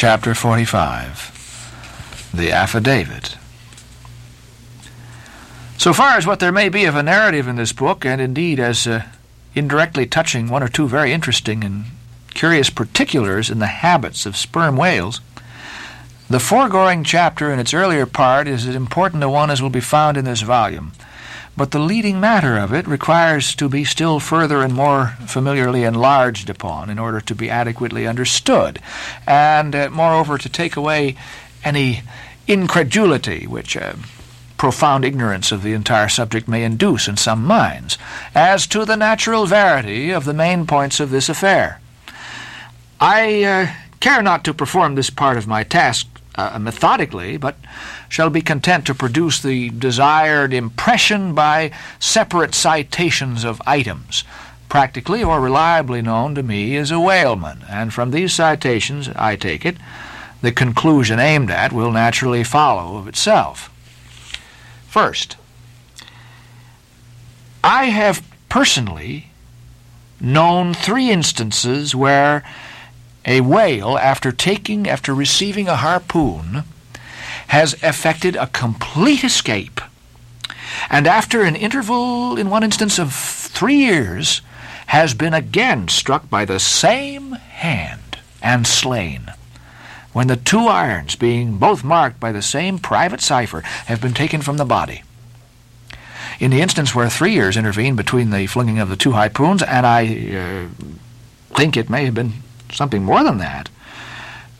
chapter 45, the affidavit. So far as what there may be of a narrative in this book, and indeed as uh, indirectly touching one or two very interesting and curious particulars in the habits of sperm whales, the foregoing chapter in its earlier part is as important a one as will be found in this volume but the leading matter of it requires to be still further and more familiarly enlarged upon in order to be adequately understood, and uh, moreover to take away any incredulity which uh, profound ignorance of the entire subject may induce in some minds as to the natural verity of the main points of this affair. I uh, care not to perform this part of my task uh, methodically, but shall be content to produce the desired impression by separate citations of items, practically or reliably known to me as a whaleman, and from these citations, I take it, the conclusion aimed at will naturally follow of itself. First, I have personally known three instances where a whale, after taking, after receiving a harpoon, has effected a complete escape. And after an interval, in one instance of three years, has been again struck by the same hand and slain. When the two irons, being both marked by the same private cipher, have been taken from the body. In the instance where three years intervened between the flinging of the two harpoons, and I uh, think it may have been something more than that.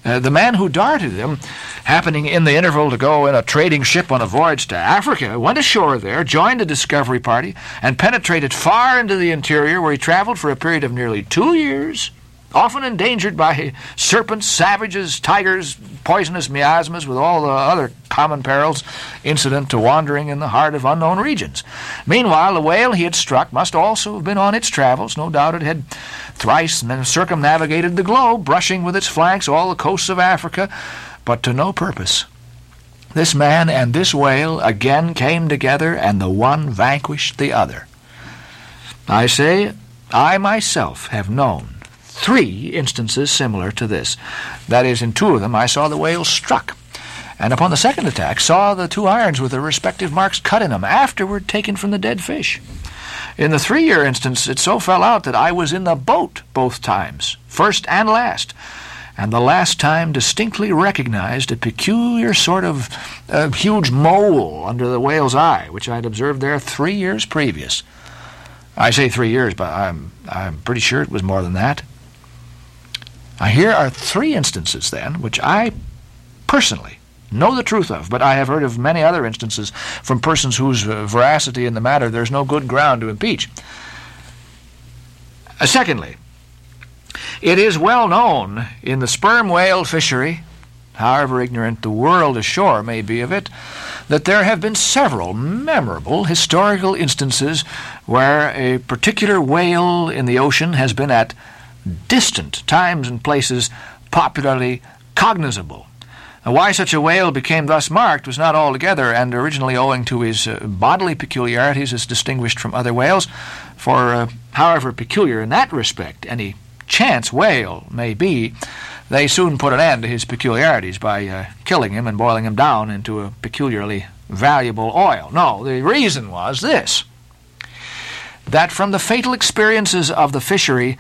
Uh, the man who darted them, happening in the interval to go in a trading ship on a voyage to Africa, went ashore there, joined a discovery party, and penetrated far into the interior, where he traveled for a period of nearly two years often endangered by serpents, savages, tigers, poisonous miasmas, with all the other common perils incident to wandering in the heart of unknown regions. Meanwhile, the whale he had struck must also have been on its travels. No doubt it had thrice circumnavigated the globe, brushing with its flanks all the coasts of Africa, but to no purpose. This man and this whale again came together, and the one vanquished the other. I say, I myself have known three instances similar to this. That is, in two of them I saw the whale struck, and upon the second attack saw the two irons with their respective marks cut in them, afterward taken from the dead fish. In the three year instance, it so fell out that I was in the boat both times, first and last, and the last time distinctly recognized a peculiar sort of uh, huge mole under the whale's eye, which I had observed there three years previous. I say three years, but I'm, I'm pretty sure it was more than that. Now, here are three instances, then, which I personally know the truth of, but I have heard of many other instances from persons whose veracity in the matter there's no good ground to impeach. Uh, secondly, it is well known in the sperm whale fishery, however ignorant the world ashore may be of it, that there have been several memorable historical instances where a particular whale in the ocean has been at distant times and places popularly cognizable. Why such a whale became thus marked was not altogether and originally owing to his uh, bodily peculiarities as distinguished from other whales, for uh, however peculiar in that respect any chance whale may be, they soon put an end to his peculiarities by uh, killing him and boiling him down into a peculiarly valuable oil. No, the reason was this that from the fatal experiences of the fishery,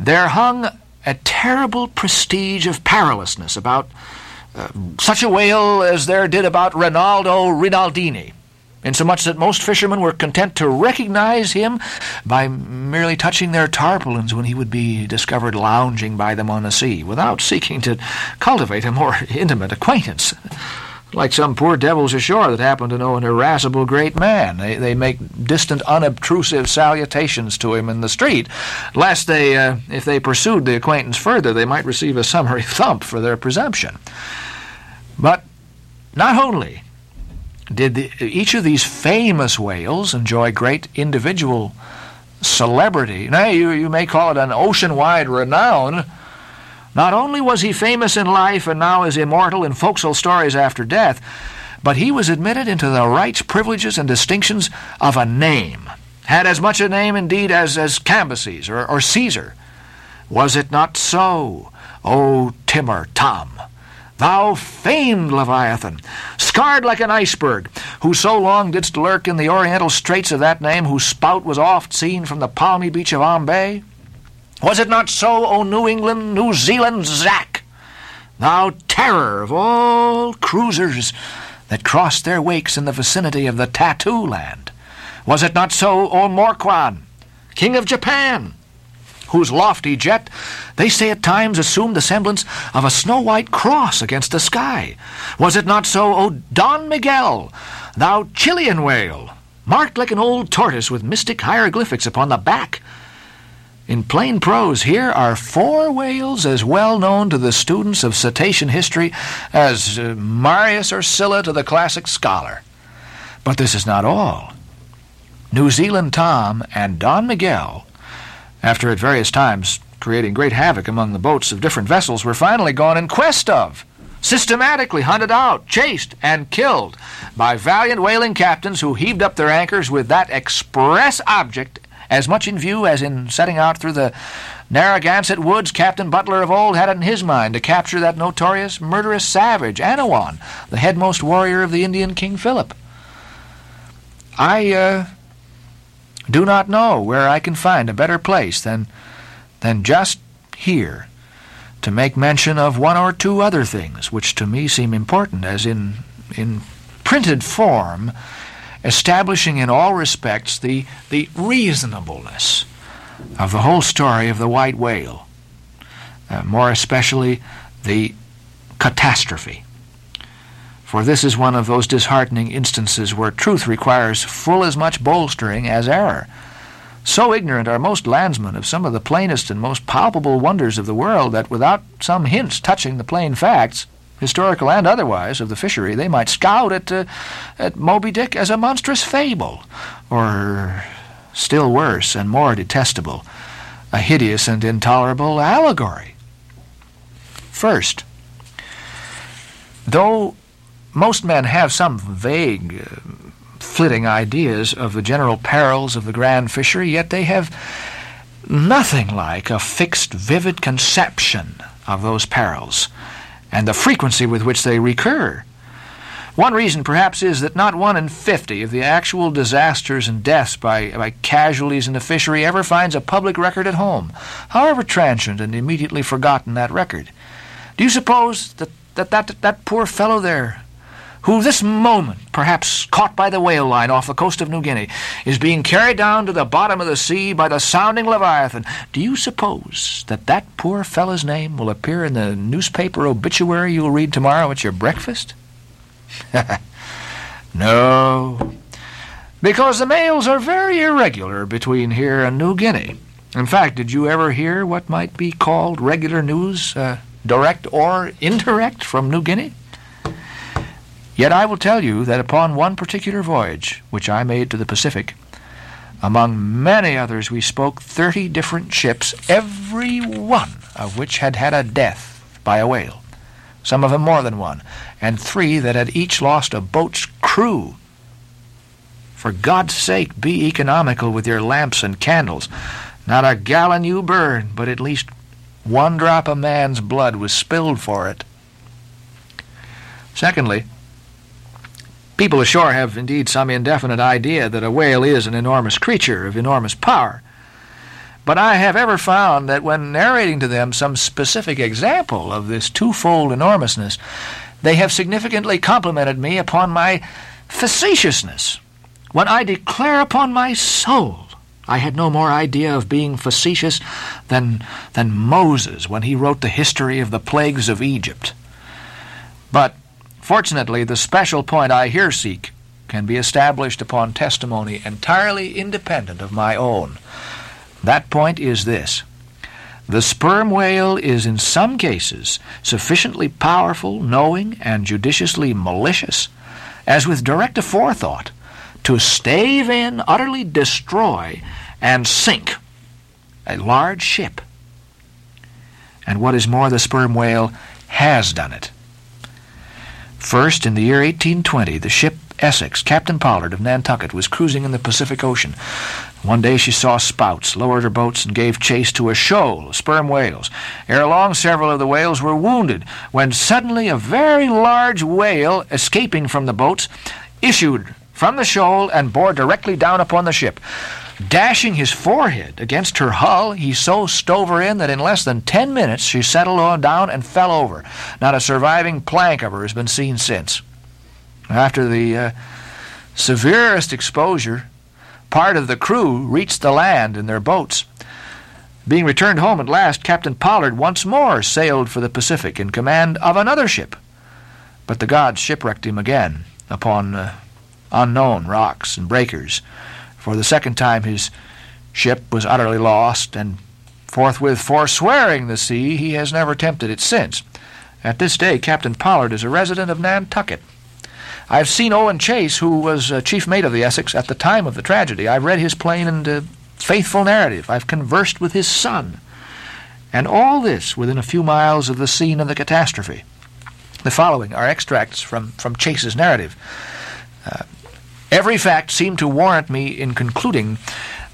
there hung a terrible prestige of perilousness about uh, such a whale as there did about Rinaldo Rinaldini, insomuch that most fishermen were content to recognize him by merely touching their tarpaulins when he would be discovered lounging by them on the sea, without seeking to cultivate a more intimate acquaintance like some poor devils ashore that happen to know an irascible great man. They, they make distant, unobtrusive salutations to him in the street, lest they, uh, if they pursued the acquaintance further, they might receive a summary thump for their presumption. But not only did the, each of these famous whales enjoy great individual celebrity, nay, you, you may call it an ocean-wide renown, not only was he famous in life and now is immortal in forecastle stories after death, but he was admitted into the rights, privileges, and distinctions of a name. Had as much a name, indeed, as, as Cambyses or, or Caesar. Was it not so? O Timor Tom, thou famed Leviathan, scarred like an iceberg, who so long didst lurk in the oriental straits of that name, whose spout was oft seen from the palmy beach of Ombay? Was it not so, O New England, New Zealand Zack, thou terror of all cruisers that crossed their wakes in the vicinity of the Tattoo Land? Was it not so, O Morquan, king of Japan, whose lofty jet, they say at times assumed the semblance of a snow-white cross against the sky? Was it not so, O Don Miguel, thou Chilean whale, marked like an old tortoise with mystic hieroglyphics upon the back? In plain prose, here are four whales as well known to the students of cetacean history as uh, Marius or Sylla to the classic scholar. But this is not all. New Zealand Tom and Don Miguel, after at various times creating great havoc among the boats of different vessels, were finally gone in quest of, systematically hunted out, chased, and killed by valiant whaling captains who heaved up their anchors with that express object as much in view as in setting out through the Narragansett woods Captain Butler of old had in his mind to capture that notorious murderous savage, Annawon, the headmost warrior of the Indian King Philip. I uh, do not know where I can find a better place than, than just here to make mention of one or two other things which to me seem important, as in, in printed form establishing in all respects the, the reasonableness of the whole story of the white whale, uh, more especially the catastrophe. For this is one of those disheartening instances where truth requires full as much bolstering as error. So ignorant are most landsmen of some of the plainest and most palpable wonders of the world that without some hints touching the plain facts, historical and otherwise, of the fishery, they might scout at, uh, at Moby Dick as a monstrous fable, or, still worse and more detestable, a hideous and intolerable allegory. First, though most men have some vague, uh, flitting ideas of the general perils of the grand fishery, yet they have nothing like a fixed, vivid conception of those perils and the frequency with which they recur. One reason, perhaps, is that not one in fifty of the actual disasters and deaths by, by casualties in the fishery ever finds a public record at home, however transient and immediately forgotten that record. Do you suppose that that, that, that poor fellow there, who this moment, perhaps caught by the whale line off the coast of New Guinea, is being carried down to the bottom of the sea by the sounding Leviathan, do you suppose that that poor fellow's name will appear in the newspaper obituary you'll read tomorrow at your breakfast? no, because the mails are very irregular between here and New Guinea. In fact, did you ever hear what might be called regular news, uh, direct or indirect, from New Guinea? Yet I will tell you that upon one particular voyage, which I made to the Pacific, among many others we spoke thirty different ships, every one of which had had a death by a whale, some of them more than one, and three that had each lost a boat's crew. For God's sake, be economical with your lamps and candles. Not a gallon you burn, but at least one drop of man's blood was spilled for it. Secondly, People ashore have indeed some indefinite idea that a whale is an enormous creature of enormous power. But I have ever found that when narrating to them some specific example of this twofold enormousness, they have significantly complimented me upon my facetiousness. When I declare upon my soul, I had no more idea of being facetious than, than Moses when he wrote the history of the plagues of Egypt. But Fortunately, the special point I here seek can be established upon testimony entirely independent of my own. That point is this. The sperm whale is in some cases sufficiently powerful, knowing, and judiciously malicious, as with direct aforethought, to stave in, utterly destroy, and sink a large ship. And what is more, the sperm whale has done it. First, in the year 1820, the ship Essex, Captain Pollard of Nantucket, was cruising in the Pacific Ocean. One day she saw spouts, lowered her boats, and gave chase to a shoal of sperm whales. Ere long, several of the whales were wounded, when suddenly a very large whale, escaping from the boats, issued from the shoal and bore directly down upon the ship. Dashing his forehead against her hull, he so stove her in that in less than ten minutes she settled on down and fell over. Not a surviving plank of her has been seen since. After the uh, severest exposure, part of the crew reached the land in their boats. Being returned home at last, Captain Pollard once more sailed for the Pacific in command of another ship. But the gods shipwrecked him again upon uh, unknown rocks and breakers. For the second time his ship was utterly lost, and forthwith forswearing the sea, he has never tempted it since. At this day, Captain Pollard is a resident of Nantucket. I've seen Owen Chase, who was uh, chief mate of the Essex at the time of the tragedy. I've read his plain and uh, faithful narrative. I've conversed with his son. And all this within a few miles of the scene of the catastrophe. The following are extracts from, from Chase's narrative. Uh, every fact seemed to warrant me in concluding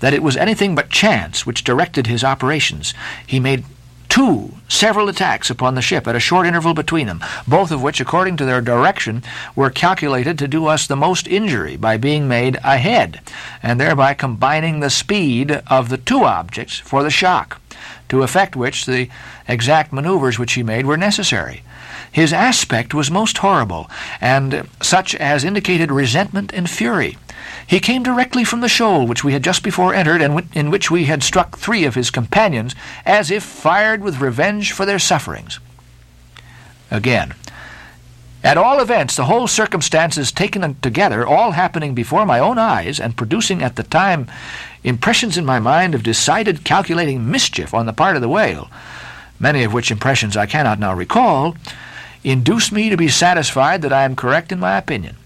that it was anything but chance which directed his operations. He made two several attacks upon the ship at a short interval between them, both of which, according to their direction, were calculated to do us the most injury by being made ahead, and thereby combining the speed of the two objects for the shock, to effect which the exact maneuvers which he made were necessary. His aspect was most horrible, and such as indicated resentment and fury. He came directly from the shoal which we had just before entered, and in which we had struck three of his companions, as if fired with revenge for their sufferings. Again, at all events, the whole circumstances taken together, all happening before my own eyes, and producing at the time impressions in my mind of decided calculating mischief on the part of the whale, many of which impressions I cannot now recall, induce me to be satisfied that I am correct in my opinion.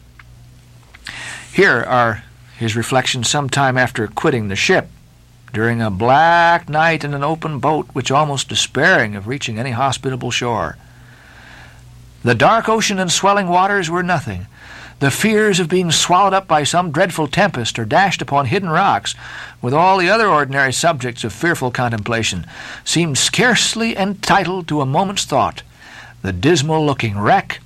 Here are his reflections some time after quitting the ship, during a black night in an open boat, which almost despairing of reaching any hospitable shore. The dark ocean and swelling waters were nothing. The fears of being swallowed up by some dreadful tempest or dashed upon hidden rocks, with all the other ordinary subjects of fearful contemplation, seemed scarcely entitled to a moment's thought. The dismal looking wreck,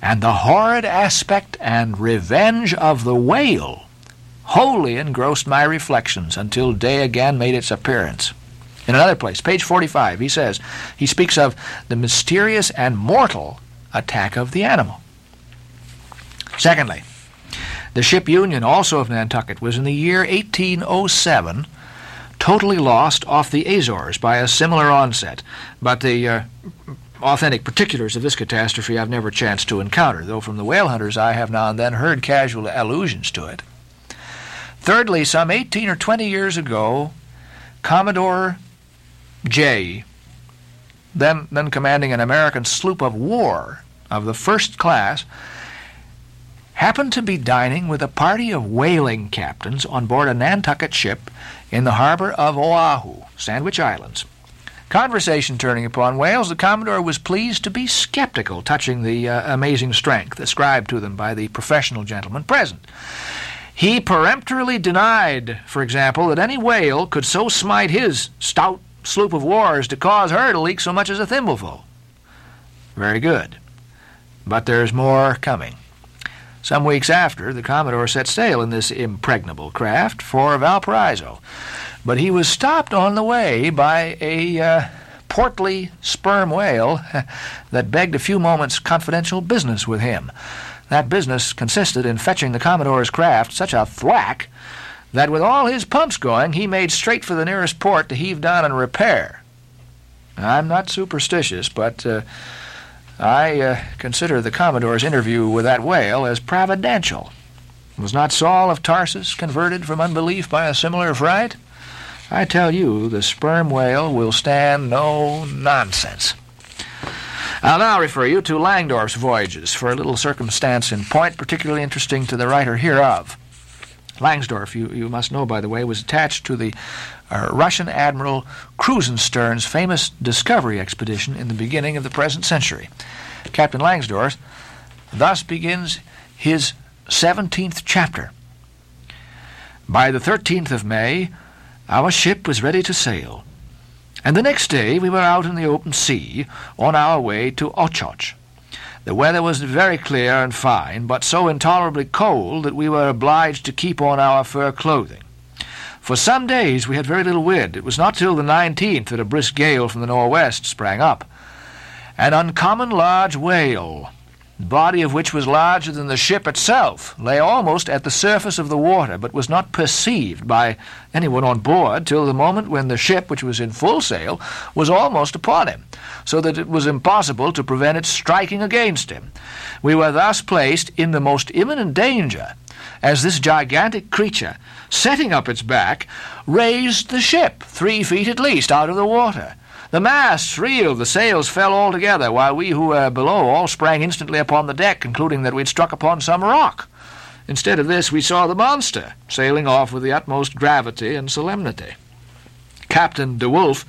and the horrid aspect and revenge of the whale wholly engrossed my reflections until day again made its appearance. In another place, page 45, he says, he speaks of the mysterious and mortal attack of the animal. Secondly, the ship Union, also of Nantucket, was in the year 1807 totally lost off the Azores by a similar onset, but the uh, authentic particulars of this catastrophe I've never chanced to encounter, though from the whale hunters I have now and then heard casual allusions to it. Thirdly, some 18 or 20 years ago, Commodore J, then, then commanding an American sloop of war of the first class, happened to be dining with a party of whaling captains on board a Nantucket ship in the harbor of Oahu, Sandwich Islands. Conversation turning upon whales, the Commodore was pleased to be skeptical touching the uh, amazing strength ascribed to them by the professional gentlemen present. He peremptorily denied, for example, that any whale could so smite his stout sloop of war as to cause her to leak so much as a thimbleful. Very good. But there's more coming. Some weeks after, the Commodore set sail in this impregnable craft for Valparaiso but he was stopped on the way by a uh, portly sperm whale that begged a few moments' confidential business with him. That business consisted in fetching the Commodore's craft such a thwack that with all his pumps going, he made straight for the nearest port to heave down and repair. I'm not superstitious, but uh, I uh, consider the Commodore's interview with that whale as providential. Was not Saul of Tarsus converted from unbelief by a similar fright? I tell you, the sperm whale will stand no nonsense. I'll now refer you to Langsdorff's voyages for a little circumstance in point particularly interesting to the writer hereof. Langsdorff, you, you must know, by the way, was attached to the uh, Russian Admiral Krusenstern's famous discovery expedition in the beginning of the present century. Captain Langsdorff thus begins his 17th chapter. By the 13th of May, our ship was ready to sail, and the next day we were out in the open sea on our way to Ochotsk. The weather was very clear and fine, but so intolerably cold that we were obliged to keep on our fur clothing. For some days we had very little wind. It was not till the 19th that a brisk gale from the northwest sprang up. An uncommon large whale, the body of which was larger than the ship itself, lay almost at the surface of the water, but was not perceived by anyone on board till the moment when the ship, which was in full sail, was almost upon him, so that it was impossible to prevent its striking against him. We were thus placed in the most imminent danger, as this gigantic creature, setting up its back, raised the ship three feet at least out of the water. The masts reeled, the sails fell altogether, while we who were below all sprang instantly upon the deck, concluding that we had struck upon some rock. Instead of this, we saw the monster sailing off with the utmost gravity and solemnity. Captain De Wolf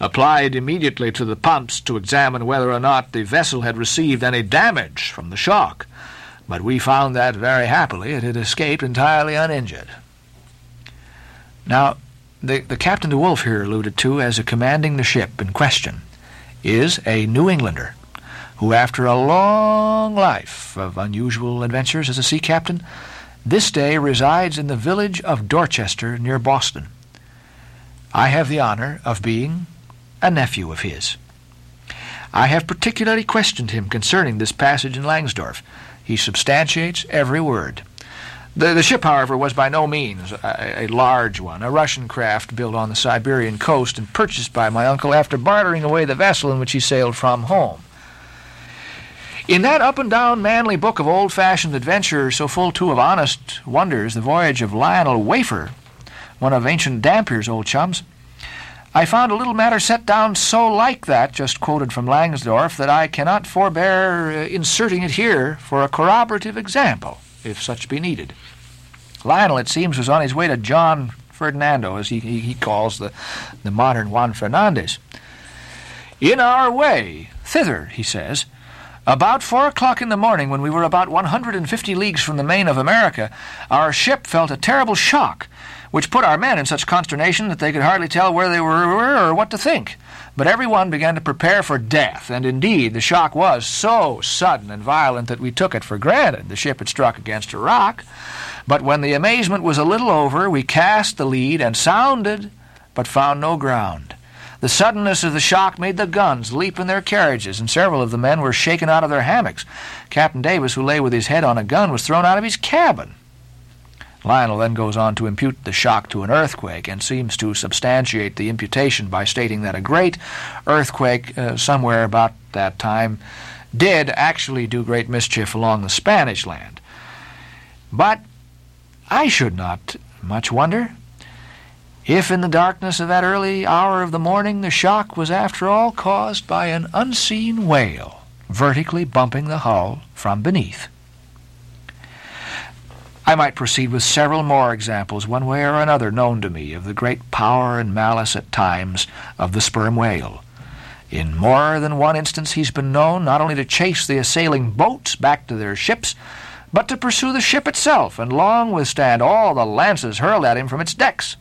applied immediately to the pumps to examine whether or not the vessel had received any damage from the shock, but we found that very happily it had escaped entirely uninjured. Now, the, the Captain De Wolf here alluded to as a commanding the ship in question is a New Englander who, after a long life of unusual adventures as a sea captain, this day resides in the village of Dorchester near Boston. I have the honor of being a nephew of his. I have particularly questioned him concerning this passage in Langsdorff. He substantiates every word. The, the ship, however, was by no means a, a, large one, a Russian craft built on the Siberian coast and purchased by my uncle after bartering away the vessel in which he sailed from home. In that up and down manly book of old fashioned adventure, so full too of honest wonders, the voyage of Lionel Wafer, one of ancient Dampier's old chums, I found a little matter set down so like that just quoted from Langsdorff that I cannot forbear uh, inserting it here for a corroborative example if such be needed. Lionel, it seems, was on his way to John Ferdinando, as he, he, calls the, the modern Juan Fernandez. In our way thither, he says, about four o'clock in the morning, when we were about 150 leagues from the main of America, our ship felt a terrible shock, which put our men in such consternation that they could hardly tell where they were or what to think. But everyone began to prepare for death, and indeed the shock was so sudden and violent that we took it for granted the ship had struck against a rock. But when the amazement was a little over, we cast the lead and sounded, but found no ground. The suddenness of the shock made the guns leap in their carriages, and several of the men were shaken out of their hammocks. Captain Davis, who lay with his head on a gun, was thrown out of his cabin. Lionel then goes on to impute the shock to an earthquake and seems to substantiate the imputation by stating that a great earthquake uh, somewhere about that time did actually do great mischief along the Spanish land. But I should not much wonder if in the darkness of that early hour of the morning the shock was after all caused by an unseen whale vertically bumping the hull from beneath. I might proceed with several more examples, one way or another, known to me, of the great power and malice at times of the sperm whale. In more than one instance, he's been known not only to chase the assailing boats back to their ships, but to pursue the ship itself and long withstand all the lances hurled at him from its decks.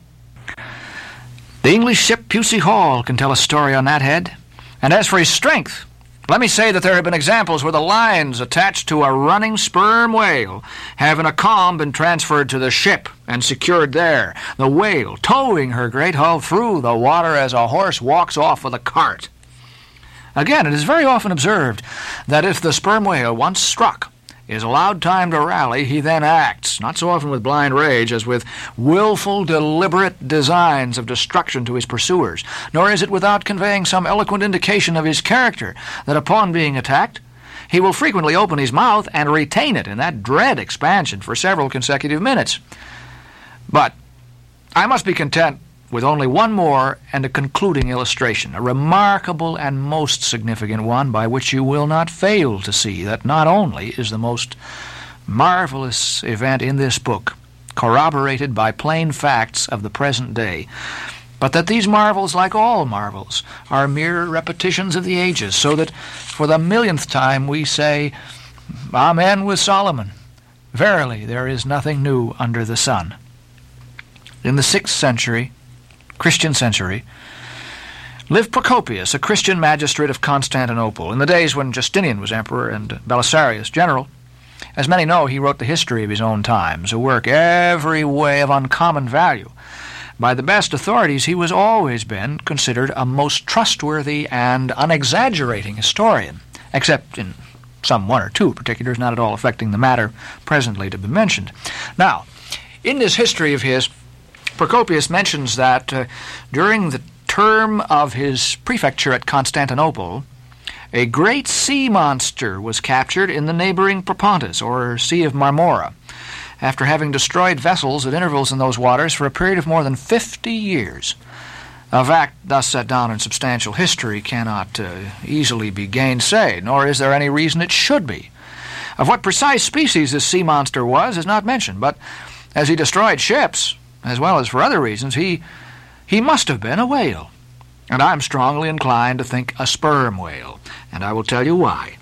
The English ship Pusey Hall can tell a story on that head. And as for his strength, let me say that there have been examples where the lines attached to a running sperm whale have in a calm been transferred to the ship and secured there, the whale towing her great hull through the water as a horse walks off with a cart. Again, it is very often observed that if the sperm whale once struck is allowed time to rally, he then acts, not so often with blind rage as with wilful, deliberate designs of destruction to his pursuers, nor is it without conveying some eloquent indication of his character that upon being attacked, he will frequently open his mouth and retain it in that dread expansion for several consecutive minutes. But I must be content with only one more and a concluding illustration, a remarkable and most significant one by which you will not fail to see that not only is the most marvelous event in this book corroborated by plain facts of the present day, but that these marvels, like all marvels, are mere repetitions of the ages, so that for the millionth time we say, Amen with Solomon. Verily, there is nothing new under the sun. in the 6th century, Christian century, lived Procopius, a Christian magistrate of Constantinople, in the days when Justinian was emperor and Belisarius general. As many know, he wrote the history of his own times, a work every way of uncommon value. By the best authorities, he was always been considered a most trustworthy and unexaggerating historian, except in some one or two particulars not at all affecting the matter presently to be mentioned. Now, in this history of his, Procopius mentions that uh, during the term of his prefecture at Constantinople, a great sea monster was captured in the neighboring Propontis, or Sea of Marmora, after having destroyed vessels at intervals in those waters for a period of more than fifty years. A fact thus set down in substantial history cannot uh, easily be gainsaid, nor is there any reason it should be. Of what precise species this sea monster was is not mentioned, but as he destroyed ships, as well as for other reasons, he he must have been a whale. And I'm strongly inclined to think a sperm whale, and I will tell you why.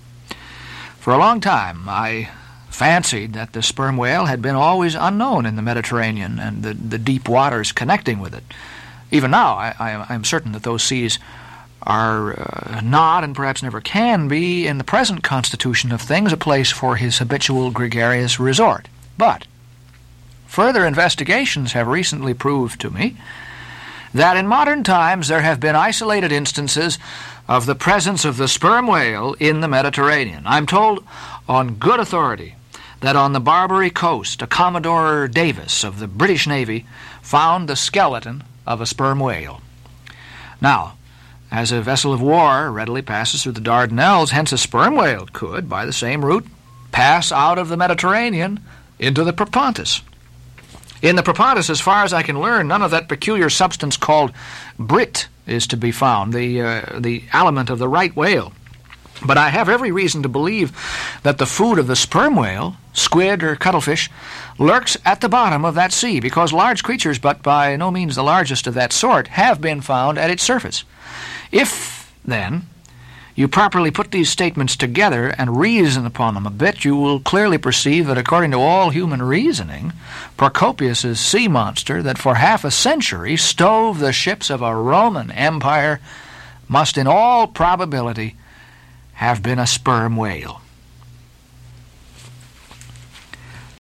For a long time, I fancied that the sperm whale had been always unknown in the Mediterranean and the, the deep waters connecting with it. Even now, I, am certain that those seas are uh, not, and perhaps never can be, in the present constitution of things, a place for his habitual gregarious resort. But further investigations have recently proved to me that in modern times there have been isolated instances of the presence of the sperm whale in the Mediterranean. I'm told on good authority that on the Barbary coast, a Commodore Davis of the British Navy found the skeleton of a sperm whale. Now, as a vessel of war readily passes through the Dardanelles, hence a sperm whale could, by the same route, pass out of the Mediterranean into the Propontis. In the Propontis, as far as I can learn, none of that peculiar substance called brit is to be found, the, uh, the aliment of the right whale. But I have every reason to believe that the food of the sperm whale, squid or cuttlefish, lurks at the bottom of that sea, because large creatures, but by no means the largest of that sort, have been found at its surface. If, then, you properly put these statements together and reason upon them a bit, you will clearly perceive that according to all human reasoning, Procopius's sea monster that for half a century stove the ships of a Roman empire must in all probability have been a sperm whale.